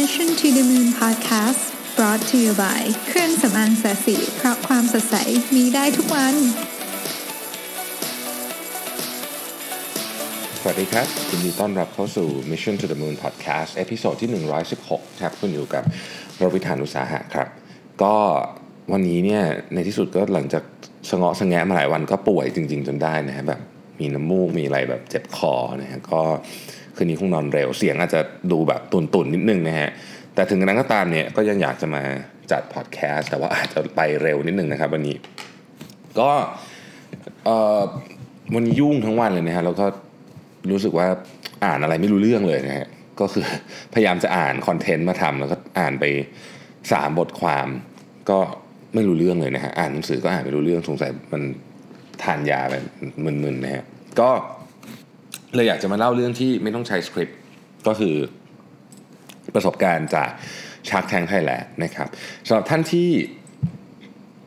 Mission to the Moon Podcast brought to you by เครื่องสำอางแสสีเพราะความสดใสมีได้ทุกวัน สวัสดีครับยินดีต้อนรับเข้าสู่ Mission to the Moon Podcast เอพิโซดที่ 116 ครับ คุณอยู่กับรวิธานอุตสาหะครับ ก็วันนี้เนี่ยในที่สุดก็หลังจากสงาะสงแงะมาหลายวันก็ป่วยจริง ๆ จนได้นะฮะแบบมีน้ำมูกมีอะไรแบบเจ็บคอนะฮะก็ คืนนี้คงนอนเร็วเสียงอาจจะดูแบบตุนๆนิดนึงนะฮะแต่ถึงกระนั้นก็ตามเนี่ยก็ยังอยากจะมาจัดพอดแคสต์แต่ว่าอาจจะไปเร็วนิดนึงนะครับวันนี้ ก็วันนี้ยุ่งทั้งวันเลยนะฮะแล้วก็รู้สึกว่าอ่านอะไรไม่รู้เรื่องเลยนะฮะก็คือพยายามจะอ่านคอนเทนต์มาทำแล้วก็อ่านไปสามบทความก็ไม่รู้เรื่องเลยนะฮะอ่านหนังสือก็อ่านไม่รู้เรื่องสงสัยมันทานยาไปมึนๆนะฮะก็ เลยอยากจะมาเล่าเรื่องที่ไม่ต้องใช้สคริปต์ก็คือประสบการณ์จาก Shark Tank Thailand นะครับสำหรับท่านที่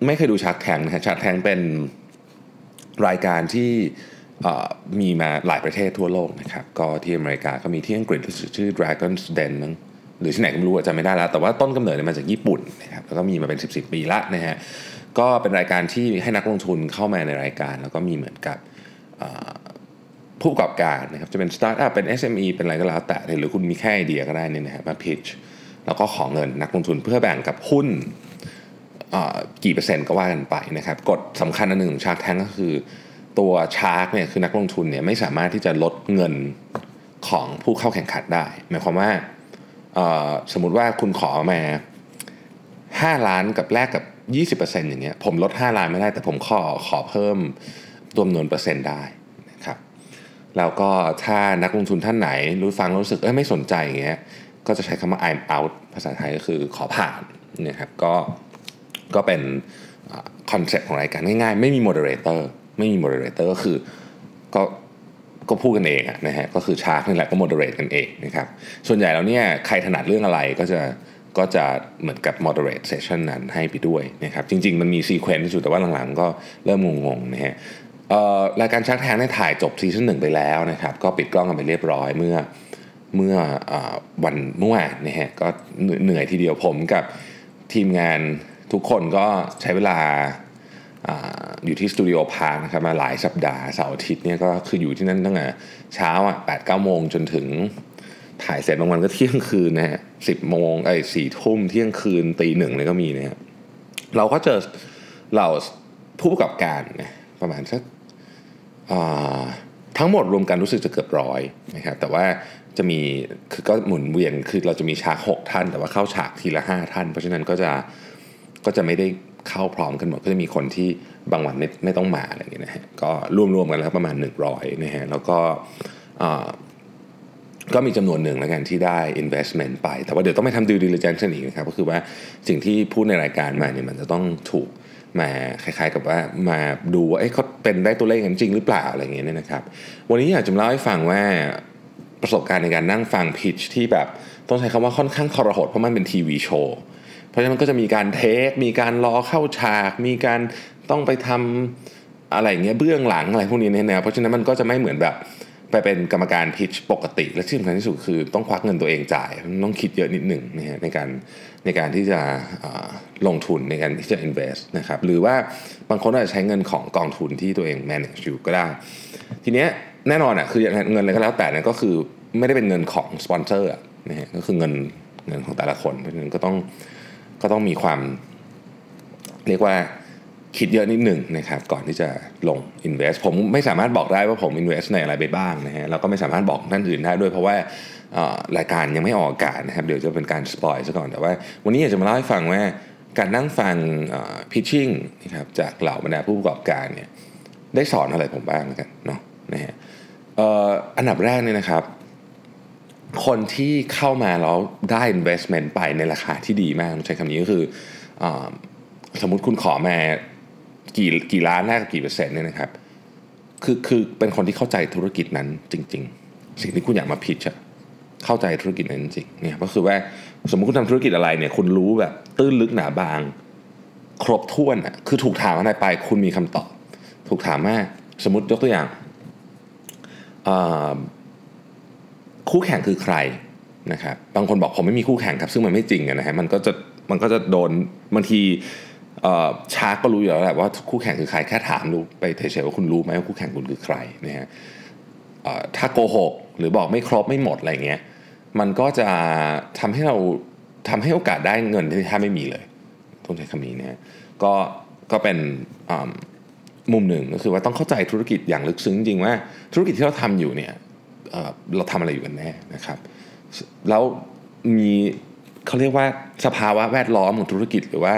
ไม่เคยดู Shark Tank นะฮะ Shark Tank เป็นรายการที่มีมาหลายประเทศทั่วโลกนะครับ ก็ที่อเมริกาก็มีที่อังกฤษชื่อ Dragon's Den มั้งหรือที่ไหนก็ไม่รู้จำไม่ได้แล้ว แต่ว่าต้นกำเนิดเนี่ยมาจากญี่ปุ่นนะครับแล้วก็มีมาเป็น 10กว่าปีละนะฮะก็เป็นรายการที่ให้นักลงทุนเข้ามาในรายการ แล้วก็มีเหมือนกับ ผู้ประกอบการนะครับจะเป็นสตาร์ทอัพเป็น SME เป็นอะไรก็แล้วแต่หรือคุณมีแค่ไอเดียก็ได้นี่นะฮะมา pitch แล้วก็ขอเงินนักลงทุนเพื่อแบ่งกับหุ้นเอ่อกี่เปอร์เซ็นต์ก็ว่ากันไปนะครับกฎสำคัญอันหนึ่งของ Shark Tank ก็คือตัว shark เนี่ยคือนักลงทุนเนี่ยไม่สามารถที่จะลดเงินของผู้เข้าแข่งขันได้ หมายความว่าเอ่อสมมุติว่าคุณขอมา 5 ล้านกับแลกกับ 20%อย่างเงี้ยผมลด 5 ล้านไม่ได้แต่ผมขอขอเพิ่มตัวจำนวนเปอร์เซ็นต์ได้ แล้วก็ถ้านักลงทุนท่านไหนรู้ฟังรู้สึกเอ้ยไม่สนใจอย่างเงี้ยก็จะใช้คำว่า I'm out ภาษาไทยก็คือขอผ่านนะครับก็ก็เป็นคอนเซ็ปต์ของรายการง่ายๆ ไม่มี moderator ไม่มี moderator ก็คือก็ก็พูดกันเองนะฮะก็คือ shark นี่แหละก็ moderate กันเองนะครับส่วนใหญ่แล้วเนี่ยใครถนัดเรื่องอะไรก็จะก็จะเหมือนกับ moderate session นั้นให้ไปด้วยนะครับจริงๆ มันมี sequence อยู่แต่ว่าหลังๆ ก็เริ่มงงๆนะฮะ รายการ Shark Tank ได้ถ่ายจบซีซั่นหนึ่งไปแล้วนะครับ ก็ปิดกล้องกันไปเรียบร้อยเมื่อเมื่ออวันเมื่อวานนะฮะก็เหนื่อยทีเดียวผมกับทีมงานทุกคนก็ใช้เวลาออยู่ที่ Studio Park นะครับมาหลายสัปดาห์เสาร์อาทิตย์เนี่ยก็คืออยู่ที่นั่นตั้งแต่เช้าอะแปดเก้าโมงจนถึงถ่ายเสร็จบางวันก็เที่ยงคืนนะฮะสิบโมงไอ้สี่ทุ่มเที่ยงคืนตีหนึ่งเลยก็มีนะฮะเราก็เจอเราผู้ประกอบการนะประมาณสัก ทั้งหมดรวมกันรู้สึกจะเกือบร้อยนะครับแต่ว่าจะมีคือก็หมุนเวียนคือเราจะมีฉากหกท่าน แต่ว่าเข้าฉากทีละห้าท่าน เพราะฉะนั้นก็จะก็จะไม่ได้เข้าพร้อมกันหมดก็จะมีคนที่บางวันไม่ไม่ต้องมาอะไรอย่างเงี้ยนะฮะก็รวมๆกันแล้วประมาณ 100นะฮะแล้วก็อ่าก็มีจำนวนหนึ่งแล้วกันที่ได้ investment ไป แต่ว่าเดี๋ยวต้องไปทำ due diligence อีกนะครับก็คือว่าสิ่งที่พูดในรายการมาเนี่ยมันจะต้องถูก มาคล้าย ๆ กับว่ามาดูว่าเอ๊ะเขาเป็นได้ตัวเลขกันจริงหรือเปล่าอะไรอย่างเงี้ยนะครับ วันนี้อยากจะเล่าให้ฟังว่าประสบการณ์ในการนั่งฟังพิชที่แบบต้องใช้คำว่าค่อนข้างทรหดเพราะมันเป็นทีวีโชว์เพราะฉะนั้นมันก็จะมีการเทค มีการรอเข้าฉาก มีการต้องไปทำอะไรเงี้ยเบื้องหลังอะไรพวกนี้เนี่ยนะเพราะฉะนั้นมันก็จะไม่เหมือนแบบ ไปเป็นกรรมการพิชปกติ และที่สำคัญที่สุดคือต้องควักเงินตัวเองจ่าย ต้องคิดเยอะนิดหนึ่งนะฮะในการในการที่จะลงทุนในการที่จะ invest นะครับหรือว่าบางคนอาจจะใช้เงินของกองทุนที่ตัวเอง manage อยู่ก็ได้ ทีเนี้ยแน่นอนอะคือเงินอะไรก็แล้วแต่เนี่ยก็คือไม่ได้เป็นเงินของสปอนเซอร์นะฮะก็คือเงินเงินของแต่ละคนเพราะฉะนั้นก็ต้องก็ต้องมีความเรียกว่า คิดเยอะนิดหนึ่งนะครับก่อนที่จะลง invest ผมไม่สามารถบอกได้ว่าผม invest ในอะไรไปบ้างนะฮะแล้วก็ไม่สามารถบอกท่านอื่นได้ด้วยเพราะว่ารายการยังไม่ออกอากาศนะครับเดี๋ยวจะเป็นการสปอยซะก่อนแต่ว่า วันนี้อยากจะมาเล่าให้ฟังว่าการนั่งฟังพิชชิ่งนะครับจากเหล่าบรรดาผู้ประกอบการเนี่ยได้สอนอะไรผมบ้างกันเนาะนะฮะอันดับแรกเนี่ยนะครับ คนที่เข้ามาแล้วได้ investment ไปในราคาที่ดีมากใช้คำนี้ก็คืออสมมุติคุณขอมา กี่กี่ล้านแรกกับกี่เปอร์เซ็นต์เนี่ยนะครับคือคือเป็นคนที่เข้าใจธุรกิจนั้นจริง ๆ สิ่งที่คุณอยากมาพิชอะเข้าใจธุรกิจนั้นจริงเนี่ยก็คือว่าสมมติคุณทำธุรกิจอะไรเนี่ยคุณรู้แบบตื้นลึกหนาบาง ครบถ้วนอะคือถูกถามอะไรไป คุณมีคำตอบ ถูกถามว่าสมมติยกตัวอย่างคู่แข่งคือใครนะครับบางคนบอกผมไม่มีคู่แข่งครับ ซึ่งมันไม่จริงนะฮะมันก็จะมันก็จะโดนบางที ชาร์กก็รู้อยู่แล้วแหละว่าคู่แข่งคือใครแค่ถามดูไปเฉยๆว่าคุณรู้ไหมว่าคู่แข่งคุณคือใครนะฮะถ้าโกหกหรือบอกไม่ครบไม่หมดอะไรเงี้ยมันก็จะทำให้เราทำให้โอกาสได้เงินที่แทบไม่มีเลยต้องใช้คำนี้นะก็ก็เป็นมุมหนึ่งก็คือว่าต้องเข้าใจธุรกิจอย่างลึกซึ้งจริงว่าธุรกิจที่เราทำอยู่เนี่ยเราทำอะไรอยู่กันแน่นะครับ แล้วมีเขาเรียกว่าสภาวะแวดล้อมของธุรกิจหรือว่า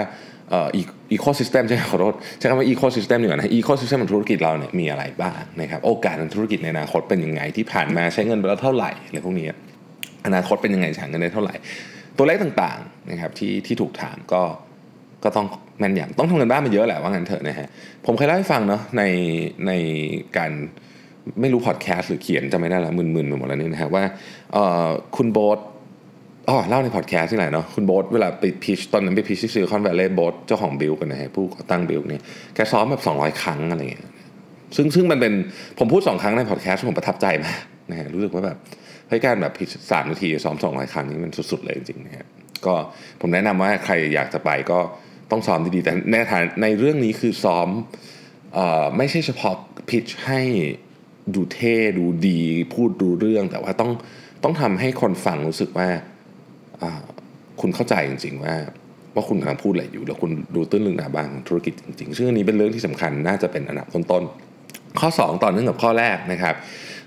ecosystem ใช่ไหมขอโทษใช้คำว่า ecosystem ดีกว่านะ ecosystem ของธุรกิจเราเนี่ยมีอะไรบ้างนะครับโอกาสในธุรกิจในอนาคตเป็นยังไงที่ผ่านมาใช้เงินไปแล้วเท่าไหร่อะไรพวกนี้อนาคตเป็นยังไงใช้เงินได้เท่าไหร่ ตัวเลขต่างๆนะครับที่ที่ถูกถามก็ก็ต้องแม่นยำต้องทำการบ้านมาเยอะแหละว่างั้นเถอะนะฮะผมเคยเล่าให้ฟังเนาะในในการไม่รู้พอดแคสต์หรือเขียนจำไม่ได้ละมึนๆไปหมดแล้วนี่นะฮะว่าคุณโบ๊ท อ๋อเล่าในพอดแคสต์ที่ไหนเนาะคุณโบ๊ทเวลาไป pitch ตอนนั้นไป pitch ที่ซิลิคอนแวลเลย์โบ๊ทเจ้าของ Builk กันนะฮะผู้ก่อตั้ง Builk เนี่ยแกซ้อมแบบ 200 ครั้งอะไรเงี้ยซึ่งซึ่งมันเป็นผมพูด 2 ครั้งในพอดแคสต์ผมประทับใจมากนะฮะรู้สึกว่าแบบให้การแบบพิชสามนาทีซ้อม200 ครั้งนี้มันสุด ๆ เลยจริงๆนะฮะก็ผมแนะนำว่าใครอยากจะไปก็ต้องซ้อมดีๆแต่ในฐานในเรื่องนี้คือซ้อมออไม่ใช่เฉพาะพิชให้ดูเท่ดูดี พูดดูเรื่องแต่ว่าต้องต้องทำให้คนฟังรู้สึกว่า คุณเข้าใจจริง ๆ ว่าว่าคุณกำลังพูดอะไรอยู่ แล้วคุณดูตื้นลึกหนาบางของธุรกิจจริงๆซึ่งอันนี้เป็นเรื่องที่สำคัญน่าจะเป็นอันดับต้นๆข้อ 2 ต่อเนื่องกับข้อแรกนะครับ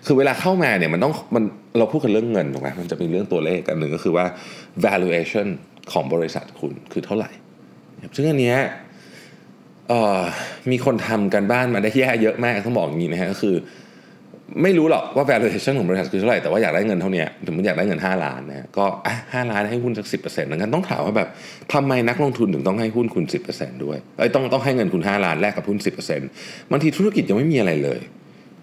คือเวลาเข้ามาเนี่ยมันต้องมันเราพูดกันเรื่องเงินถูกไหมมันจะเป็นเรื่องตัวเลขกันหนึ่งก็คือว่า valuation ของบริษัทคุณคือเท่าไหร่ซึ่งอันเนี้ยมีคนทำกันบ้านมาได้แย่เยอะมากต้องบอกอย่างนี้นะฮะก็คือ ไม่รู้หรอกว่า valuation ของบริษัทคือเท่าไหร่แต่ว่าอยากได้เงินเท่านี้ถึงมันอยากได้เงิน 5 ล้านนะก็อะห้าล้านให้หุ้นสักสิบเปอร์เซ็นต์งั้นต้องถามว่าแบบทำไมนักลงทุนถึงต้องให้หุ้นคุณ10%ด้วยไอ้ต้องต้องให้เงินคุณ5ล้านแลกกับหุ้น10%บางทีธุรกิจยังไม่มีอะไรเลย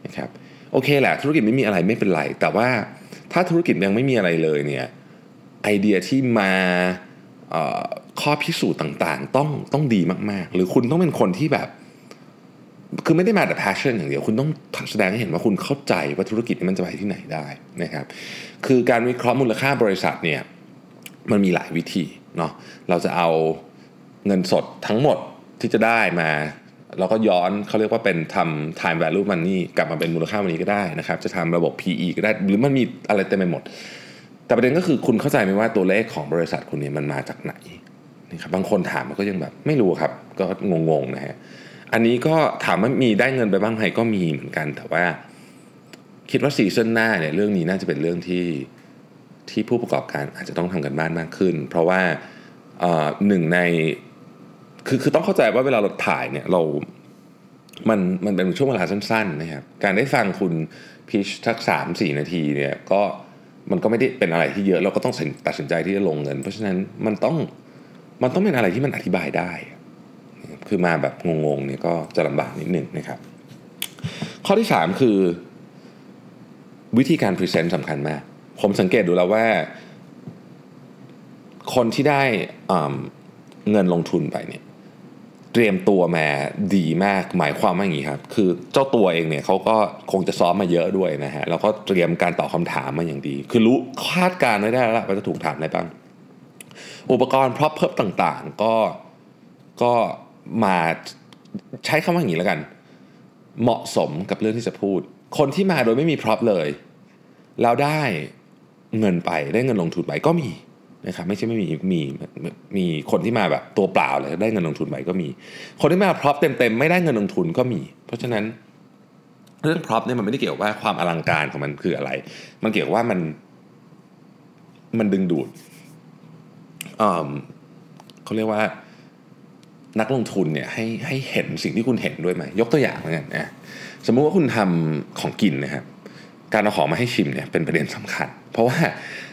นะครับโอเคแหละธุรกิจไม่มีอะไรไม่เป็นไร แต่ว่าถ้าธุรกิจยังไม่มีอะไรเลยเนี่ยไอเดียที่มาข้อพิสูจน์ต่างๆ ต้องต้องดีมากๆ หรือคุณต้องเป็นคนที่แบบ คือไม่ได้มาแต่ passion อย่างเดียว คุณต้องแสดงให้เห็นว่าคุณเข้าใจว่าธุรกิจมันจะไปที่ไหนได้นะครับ คือการวิเคราะห์มูลค่าบริษัทเนี่ยมันมีหลายวิธีเนาะเราจะเอาเงินสดทั้งหมดที่จะได้มาเราก็ย้อนเขาเรียกว่าเป็นทำ time value money กลับมาเป็นมูลค่าวันนี้ก็ได้นะครับ จะทำระบบ PE ก็ได้ หรือมันมีอะไรเต็มไปหมด แต่ประเด็นก็คือคุณเข้าใจไหมว่าตัวเลขของบริษัทคุณเนี่ยมันมาจากไหนนะครับบางคนถามมันก็ยังแบบไม่รู้ครับ ก็งงๆนะฮะ อันนี้ก็ถามว่ามีได้เงินไปบ้างไหมก็มีเหมือนกัน แต่ว่าคิดว่าซีซั่นหน้าเนี่ยเรื่องนี้น่าจะเป็นเรื่องที่ที่ผู้ประกอบการอาจจะต้องทำกันบ้านมากขึ้น เพราะว่าหนึ่งในคือคือต้องเข้าใจว่าเวลาเราถ่ายเนี่ยเรา มันมันเป็นช่วงเวลาสั้นๆนะครับการได้ฟังคุณพิชทักสามสี่นาทีเนี่ยก็มันก็ไม่ได้เป็นอะไรที่เยอะเราก็ต้องตัดสินใจที่จะลงเงิน เพราะฉะนั้นมันต้องมันต้องเป็นอะไรที่มันอธิบายได้ คือมาแบบงงๆเนี่ยก็จะลำบากนิดหนึ่งนะครับ ข้อที่ 3 คือ วิธีการ present สำคัญมาก ผมสังเกตดูแล้วว่า คนที่ได้เงินลงทุนไปเนี่ยเตรียมตัวมาดีมากหมายความว่าอย่างนี้ครับ คือเจ้าตัวเองเนี่ยเขาก็คงจะซ้อมมาเยอะด้วยนะฮะแล้วก็เตรียมการตอบคำถามมาอย่างดี คือรู้คาดการณ์ได้แล้วว่าจะถูกถามอะไรบ้างอุปกรณ์ prop เพิ่มต่างๆ ก็ก็ มาใช้คำว่าอย่างนี้แล้วกัน เหมาะสมกับเรื่องที่จะพูด คนที่มาโดยไม่มี prop เลยแล้วได้เงินไปได้เงินลงทุนไปก็มีนะครับไม่ใช่ไม่มีมีมีคนที่มาแบบตัวเปล่าเลยได้เงินลงทุนไปก็มี คนที่มา prop เต็มๆไม่ได้เงินลงทุนก็มี เพราะฉะนั้นเรื่อง prop เนี่ยมันไม่ได้เกี่ยวว่าความอลังการของมันคืออะไร มันเกี่ยวว่ามันมันดึงดูดเขาเรียกว่า นักลงทุนเนี่ยให้ให้เห็นสิ่งที่คุณเห็นด้วยไหมยกตัวอย่างเหมือนกันนะสมมุติว่าคุณทำของกินนะครับการเอาของมาให้ชิมเนี่ยเป็นประเด็นสำคัญ เพราะว่า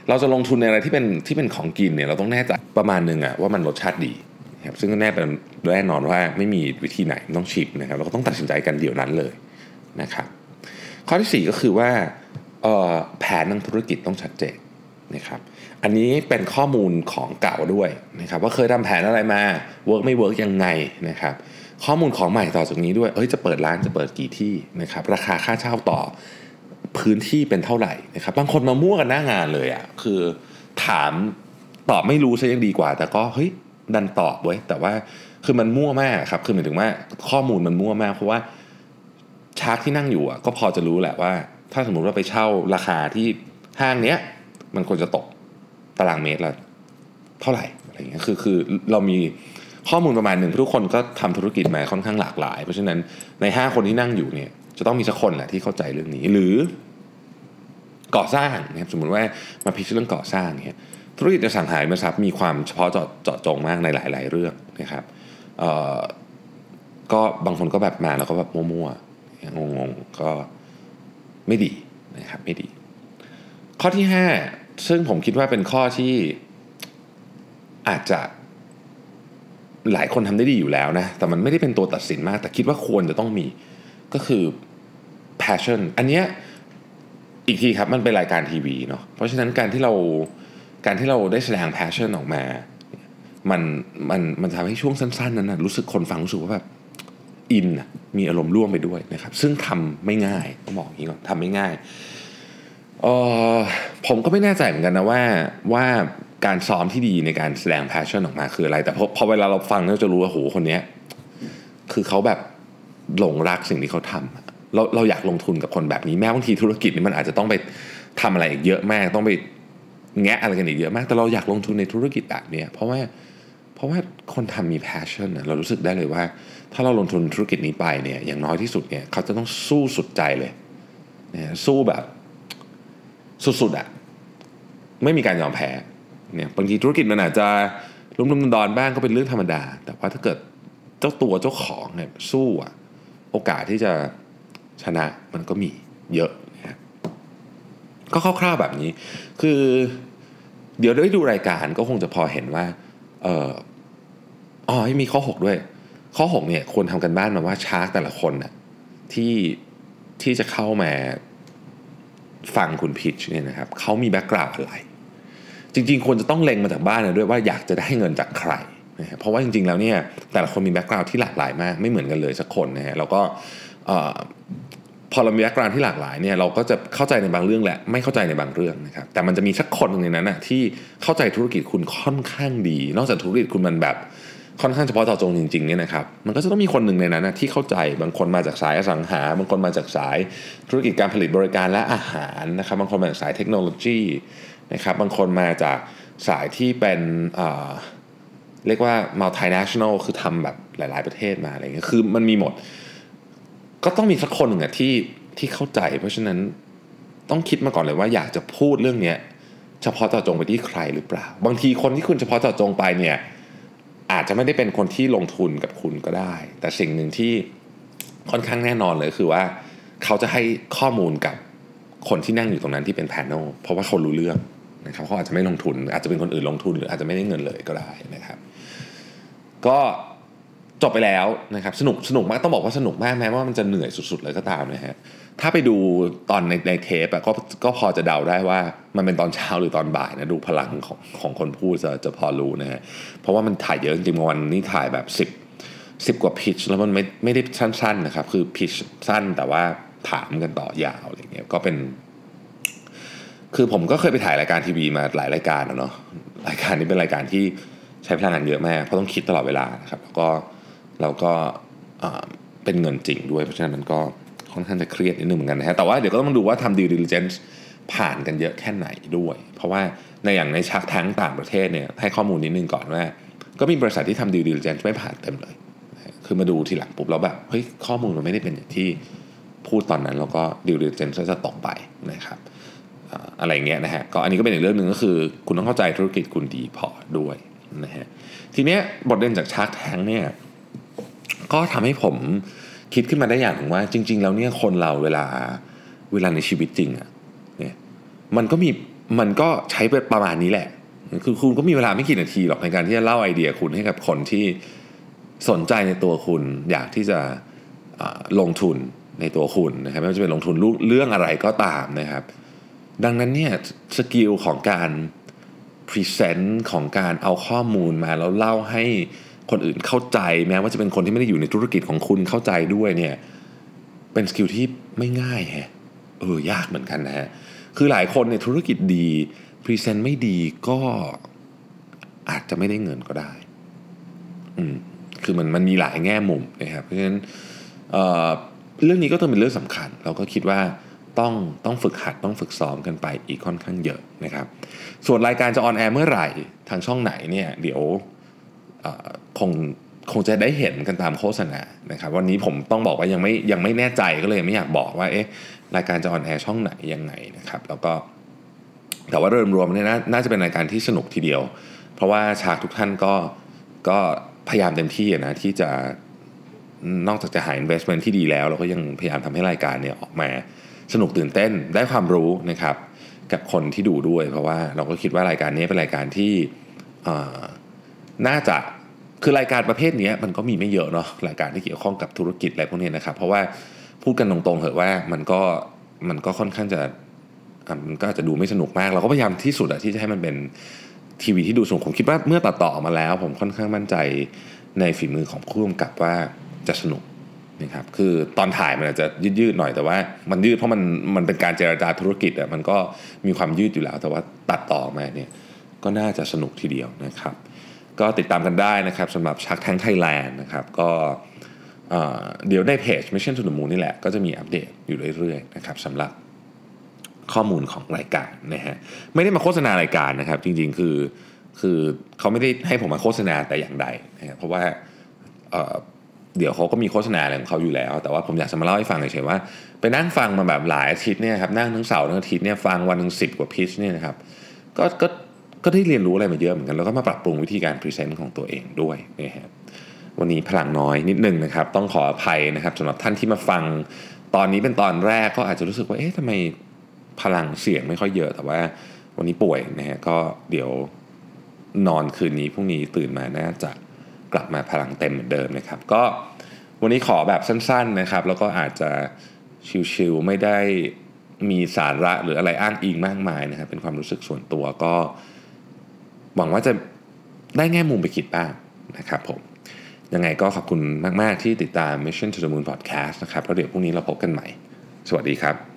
เราจะลงทุนในอะไรที่เป็นที่เป็นของกินเนี่ยเราต้องแน่ใจประมาณนึงอะว่ามันรสชาติดีครับซึ่งก็แน่เป็นแน่นอนว่าไม่มีวิธีไหนต้องชิมนะครับเราก็ต้องตัดสินใจกันเดี๋ยวนั้นเลยนะครับข้อที่ 4 ก็คือว่าแผนทางธุรกิจต้องชัดเจน นะครับอันนี้เป็นข้อมูลของเก่าด้วยนะครับว่าเคยทำแผนอะไรมา work ไม่ work ยังไงนะครับข้อมูลของใหม่ต่อจากนี้ด้วยเอ้ยจะเปิดร้านจะเปิดกี่ที่นะครับราคาค่าเช่าต่อพื้นที่เป็นเท่าไหร่นะครับบางคนมามั่วกันหน้างานเลยอะ่ะคือถามตอบไม่รู้ซะยังดีกว่า แต่ก็เฮ้ยดันตอบไว้แต่ว่าคือมันมั่วมากครับคือหมายถึงว่าข้อมูลมันมั่วมากเพราะว่า Shark ที่นั่งอยู่อะก็พอจะรู้แหละว่า ถ้าสมมติว่าไปเช่าราคาที่ห้างเนี้ย มันควรจะตกตารางเมตรละเท่าไหร่อะไรเงี้ยคือคือเรามีข้อมูลประมาณหนึ่งทุกคนก็ทำธุรกิจมาค่อนข้างหลากหลาย เพราะฉะนั้นในห้าคนที่นั่งอยู่เนี่ยจะต้องมีสักคนแหละที่เข้าใจเรื่องนี้ หรือก่อสร้างนะครับสมมติว่ามาพิชเรื่องก่อสร้างเนี่ยธุรกิจอสังหาริมทรัพย์มีความเฉพาะเจาะเจาะจงมากในหลาย ๆ เรื่องนะครับเอ่อก็บางคนก็แบบมาแล้วก็แบบมั่วๆงงๆก็ไม่ดีนะครับไม่ดี ข้อที่ 5 ซึ่งผมคิดว่าเป็นข้อที่อาจจะหลายคนทำได้ดีอยู่แล้วนะ แต่มันไม่ได้เป็นตัวตัดสินมาก แต่คิดว่าควรจะต้องมีก็คือ passion อันเนี้ยอีกทีครับมันเป็นรายการทีวีเนาะเพราะฉะนั้นการที่เราการที่เราได้แสดง passion ออกมา มันมันมันทำให้ช่วงสั้น ๆ นั้นนะรู้สึกคนฟังรู้สึกว่าแบบอินนะมีอารมณ์ร่วมไปด้วยนะครับ ซึ่งทำไม่ง่ายต้องบอกอย่างนี้ก่อนทำไม่ง่าย เออผมก็ไม่แน่ใจเหมือนกันนะว่าว่าการซ้อมที่ดีในการแสดง passion ออกมาคืออะไร แต่พอพอเวลาเราฟังเราจะรู้ว่าโหคนเนี้ยคือเขาแบบหลงรักสิ่งที่เขาทำเราเราอยากลงทุนกับคนแบบนี้แม้บางทีธุรกิจนี่มันอาจจะต้องไปทำอะไรอีกเยอะมาก ต้องไปแงะอะไรกันอีกเยอะมาก แต่เราอยากลงทุนในธุรกิจแบบนี้เพราะว่าเพราะว่าคนทำมี passion นเรารู้สึกได้เลยว่า ถ้าเราลงทุนธุรกิจนี้ไปเนี่ยอย่างน้อยที่สุดเนี่ยเขาจะต้องสู้สุดใจเลยนะสู้แบบ สุดๆอะไม่มีการยอมแพ้เนี่ยบางทีธุรกิจมันอาจจะลุ่มๆดอนบ้างก็เป็นเรื่องธรรมดา แต่ว่าถ้าเกิดเจ้าตัวเจ้าของเนี่ยสู้อะโอกาสที่จะชนะมันก็มีเยอะนะครับก็คร่าวๆแบบนี้ คือ เดี๋ยวได้ดูรายการก็คงจะพอเห็นว่าเอออ๋อมีข้อ 6 ด้วย ข้อ 6 เนี่ยควรทำการบ้านมาว่า Shark แต่ละคนน่ะที่ที่จะเข้ามา ฟังคุณ pitch เนี่ยนะครับเขามี background อะไร จริงๆควรจะต้องเล็งมาจากบ้านนะด้วยว่าอยากจะได้เงินจากใครนะฮะเพราะว่าจริงๆแล้วเนี่ยแต่ละคนมี background ที่หลากหลายมาก ไม่เหมือนกันเลยสักคนนะฮะแล้วก็พอเรามี background ที่หลากหลายเนี่ยเราก็จะเข้าใจในบางเรื่องแหละไม่เข้าใจในบางเรื่องนะครับแต่มันจะมีสักคนหนึ่งในนั้นนะที่เข้าใจธุรกิจคุณค่อนข้างดี นอกจากธุรกิจคุณมันแบบ ค่อนข้างเฉพาะเจาะจงจริงๆเนี่ยนะครับมันก็จะต้องมีคนหนึ่งในนั้นนะที่เข้าใจบางคนมาจากสายอสังหา บางคนมาจากสายธุรกิจการผลิตบริการและอาหารนะครับบางคนมาจากสายเทคโนโลยีนะครับบางคนมาจากสายที่เป็นเรียกว่า multinational คือทำแบบหลาย ๆประเทศมาอะไรเงี้ยคือมันมีหมด ก็ต้องมีสักคนหนึ่งอะที่ที่เข้าใจ เพราะฉะนั้นต้องคิดมาก่อนเลยว่าอยากจะพูดเรื่องเนี้ยเฉพาะเจาะจงไปที่ใครหรือเปล่า บางทีคนที่คุณเฉพาะเจาะจงไปเนี่ย อาจจะไม่ได้เป็นคนที่ลงทุนกับคุณก็ได้ แต่สิ่งหนึ่งที่ค่อนข้างแน่นอนเลยคือว่า เขาจะให้ข้อมูลกับคนที่นั่งอยู่ตรงนั้นที่เป็นแพนโนเพราะว่าเขารู้เรื่องนะครับเขาอาจจะไม่ลงทุน อาจจะเป็นคนอื่นลงทุนหรืออาจจะไม่ได้เงินเลยก็ได้นะครับ ก็จบไปแล้วนะครับสนุกสนุกมากต้องบอกว่าสนุกมากแม้ว่ามันจะเหนื่อยสุด ๆ เลยก็ตามนะฮะ ถ้าไปดูตอนในในเทปอะก็ก็พอจะเดาได้ว่ามันเป็นตอนเช้าหรือตอนบ่ายนะดูพลังของของคนพูดจะจะพอรู้นะฮะเพราะว่ามันถ่ายเยอะจริงๆวันนี้ถ่ายแบบ 10 10 กว่าพิชแล้วมันไม่ไม่ได้สั้นๆนะครับ คือพิชสั้นแต่ว่าถามกันต่อยาวอะไรเงี้ยก็เป็น คือผมก็เคยไปถ่ายรายการทีวีมาหลายรายการนะเนาะรายการนี้เป็นรายการที่ใช้พลังงานเยอะมากเพราะต้องคิดตลอดเวลานะครับแล้วก็เราก็เป็นเงินจริงด้วยเพราะฉะนั้นมันก็ ค่อนข้างจะเครียดนิดนึงเหมือนกันนะฮะแต่ว่าเดี๋ยวก็ต้องดูว่าทำ due diligence ผ่านกันเยอะแค่ไหนด้วย เพราะว่าในอย่างในชักทั้งต่างประเทศเนี่ยให้ข้อมูลนิดนึงก่อนว่า ก็มีบริษัทที่ทำ due diligence ไม่ผ่านเต็มเลย คือมาดูทีหลังปุ๊บแล้วแบบเฮ้ยข้อมูลมันไม่ได้เป็นอย่างที่พูดตอนนั้นแล้วก็ due diligence จะตกไปนะครับอะไรเงี้ยนะฮะก็อันนี้ก็เป็นอีกเรื่องหนึ่งก็คือ คุณต้องเข้าใจธุรกิจคุณดีพอด้วยนะฮะทีเนี้ยบทเรียนจากชาร์กแทงเนี่ยก็ทำให้ผม คิดขึ้นมาได้อย่างหนึ่งว่า จริง ๆ แล้วเนี่ยคนเราเวลาเวลาในชีวิตจริงอะเนี่ยมันก็มีมันก็ใช้ประมาณนี้แหละ คือคุณก็มีเวลาไม่กี่นาทีหรอกในการที่จะเล่าไอเดียคุณให้กับคนที่สนใจในตัวคุณ อยากที่จะลงทุนในตัวคุณนะครับไม่ว่าจะเป็นลงทุนเรื่องอะไรก็ตามนะครับ ดังนั้นเนี่ย skill ของการ present ของการเอาข้อมูลมาแล้วเล่าให้ คนอื่นเข้าใจแม้ว่าจะเป็นคนที่ไม่ได้อยู่ในธุรกิจของคุณเข้าใจด้วยเนี่ยเป็น skill ที่ไม่ง่ายฮะเออยากเหมือนกันนะฮะคือหลายคนในธุรกิจดี present ไม่ดีก็อาจจะไม่ได้เงินก็ได้อืมคือมันมันมีหลายแง่มุมนะครับเพราะฉะนั้นเรื่องนี้ก็ต้องเป็นเรื่องสำคัญ เราก็คิดว่าต้องต้องฝึกหัดต้องฝึกซ้อมกันไปอีกค่อนข้างเยอะนะครับ ส่วนรายการจะ on air เมื่อไหร่ทางช่องไหนเนี่ยเดี๋ยว คงคงจะได้เห็นกันตามโฆษณานะครับ วันนี้ผมต้องบอกว่ายังไม่ยังไม่แน่ใจก็เลยไม่อยากบอกว่าเอ๊ะรายการจะ on air ช่องไหนยังไงนะครับ แล้วก็ แต่ว่าโดยรวมเนี่ยน่าจะเป็นรายการที่สนุกทีเดียว เพราะว่าฉากทุกท่านก็ก็พยายามเต็มที่นะที่จะนอกจากจะหา investment ที่ดีแล้ว เราก็ยังพยายามทำให้รายการเนี่ยออกมาสนุกตื่นเต้นได้ความรู้นะครับ กับคนที่ดูด้วย เพราะว่าเราก็คิดว่ารายการนี้เป็นรายการที่ น่าจะคือรายการประเภทนี้มันก็มีไม่เยอะเนาะรายการที่เกี่ยวข้องกับธุรกิจอะไรพวกนี้นะครับเพราะว่าพูดกันตรงๆเหอะว่ามันก็มันก็ค่อนข้างจะมันก็จะดูไม่สนุกมาก เราก็พยายามที่สุดอะที่จะให้มันเป็นทีวีที่ดูสนุกผมคิดว่าเมื่อตัดต่อมาแล้ว ผมค่อนข้างมั่นใจในฝีมือของผู้กำกับว่าจะสนุกนะครับคือตอนถ่ายมันอาจจะยืดๆหน่อยแต่ว่ามันยืดเพราะมันมันเป็นการเจรจาธุรกิจอะมันก็มีความยืดอยู่แล้ว แต่ว่าตัดต่อมาเนี่ยก็น่าจะสนุกทีเดียวนะครับ ก็ติดตามกันได้นะครับสำหรับชักแทงไทยแลนด์นะครับก็เดี๋ยวในเพจ Mission to the Moon นี่แหละ ก็จะมีอัปเดตอยู่เรื่อยๆนะครับสำหรับข้อมูลของรายการนะฮะไม่ได้มาโฆษณารายการนะครับ จริงๆคือคือเขาไม่ได้ให้ผมมาโฆษณาแต่อย่างใดนะเพราะว่าเดี๋ยวเขาก็มีโฆษณาอะไรของเขาอยู่แล้ว แต่ว่าผมอยากจะมาเล่าให้ฟังเฉยๆว่า ไปนั่งฟังมาแบบหลายอาทิตย์เนี่ยครับนั่งทั้งเสาร์ทั้งอาทิตย์เนี่ยฟังวันหนึ่งสิบกว่า pitch เนี่ยนะครับก็ก็ ก็ได้เรียนรู้อะไรมาเยอะเหมือนกันแล้วก็มาปรับปรุงวิธีการ present ของตัวเองด้วยนะฮะวันนี้พลังน้อยนิดนึงนะครับ ต้องขออภัยนะครับสำหรับท่านที่มาฟังตอนนี้เป็นตอนแรกก็อาจจะรู้สึกว่าเอ๊ะทำไมพลังเสียงไม่ค่อยเยอะแต่ว่าวันนี้ป่วยนะฮะก็เดี๋ยวนอนคืนนี้พรุ่งนี้ตื่นมาน่าจะกลับมาพลังเต็มเหมือนเดิมนะครับ ก็วันนี้ขอแบบสั้นๆนะครับ แล้วก็อาจจะชิวๆไม่ได้มีสาระหรืออะไรอ้างอิงมากมายนะครับ เป็นความรู้สึกส่วนตัวก็ หวังว่าจะได้แง่มุมไปคิดบ้างนะครับผมยังไงก็ขอบคุณมาก ๆ ที่ติดตาม Mission to the Moon Podcast นะครับแล้วเดี๋ยวพรุ่งนี้เราพบกันใหม่ สวัสดีครับ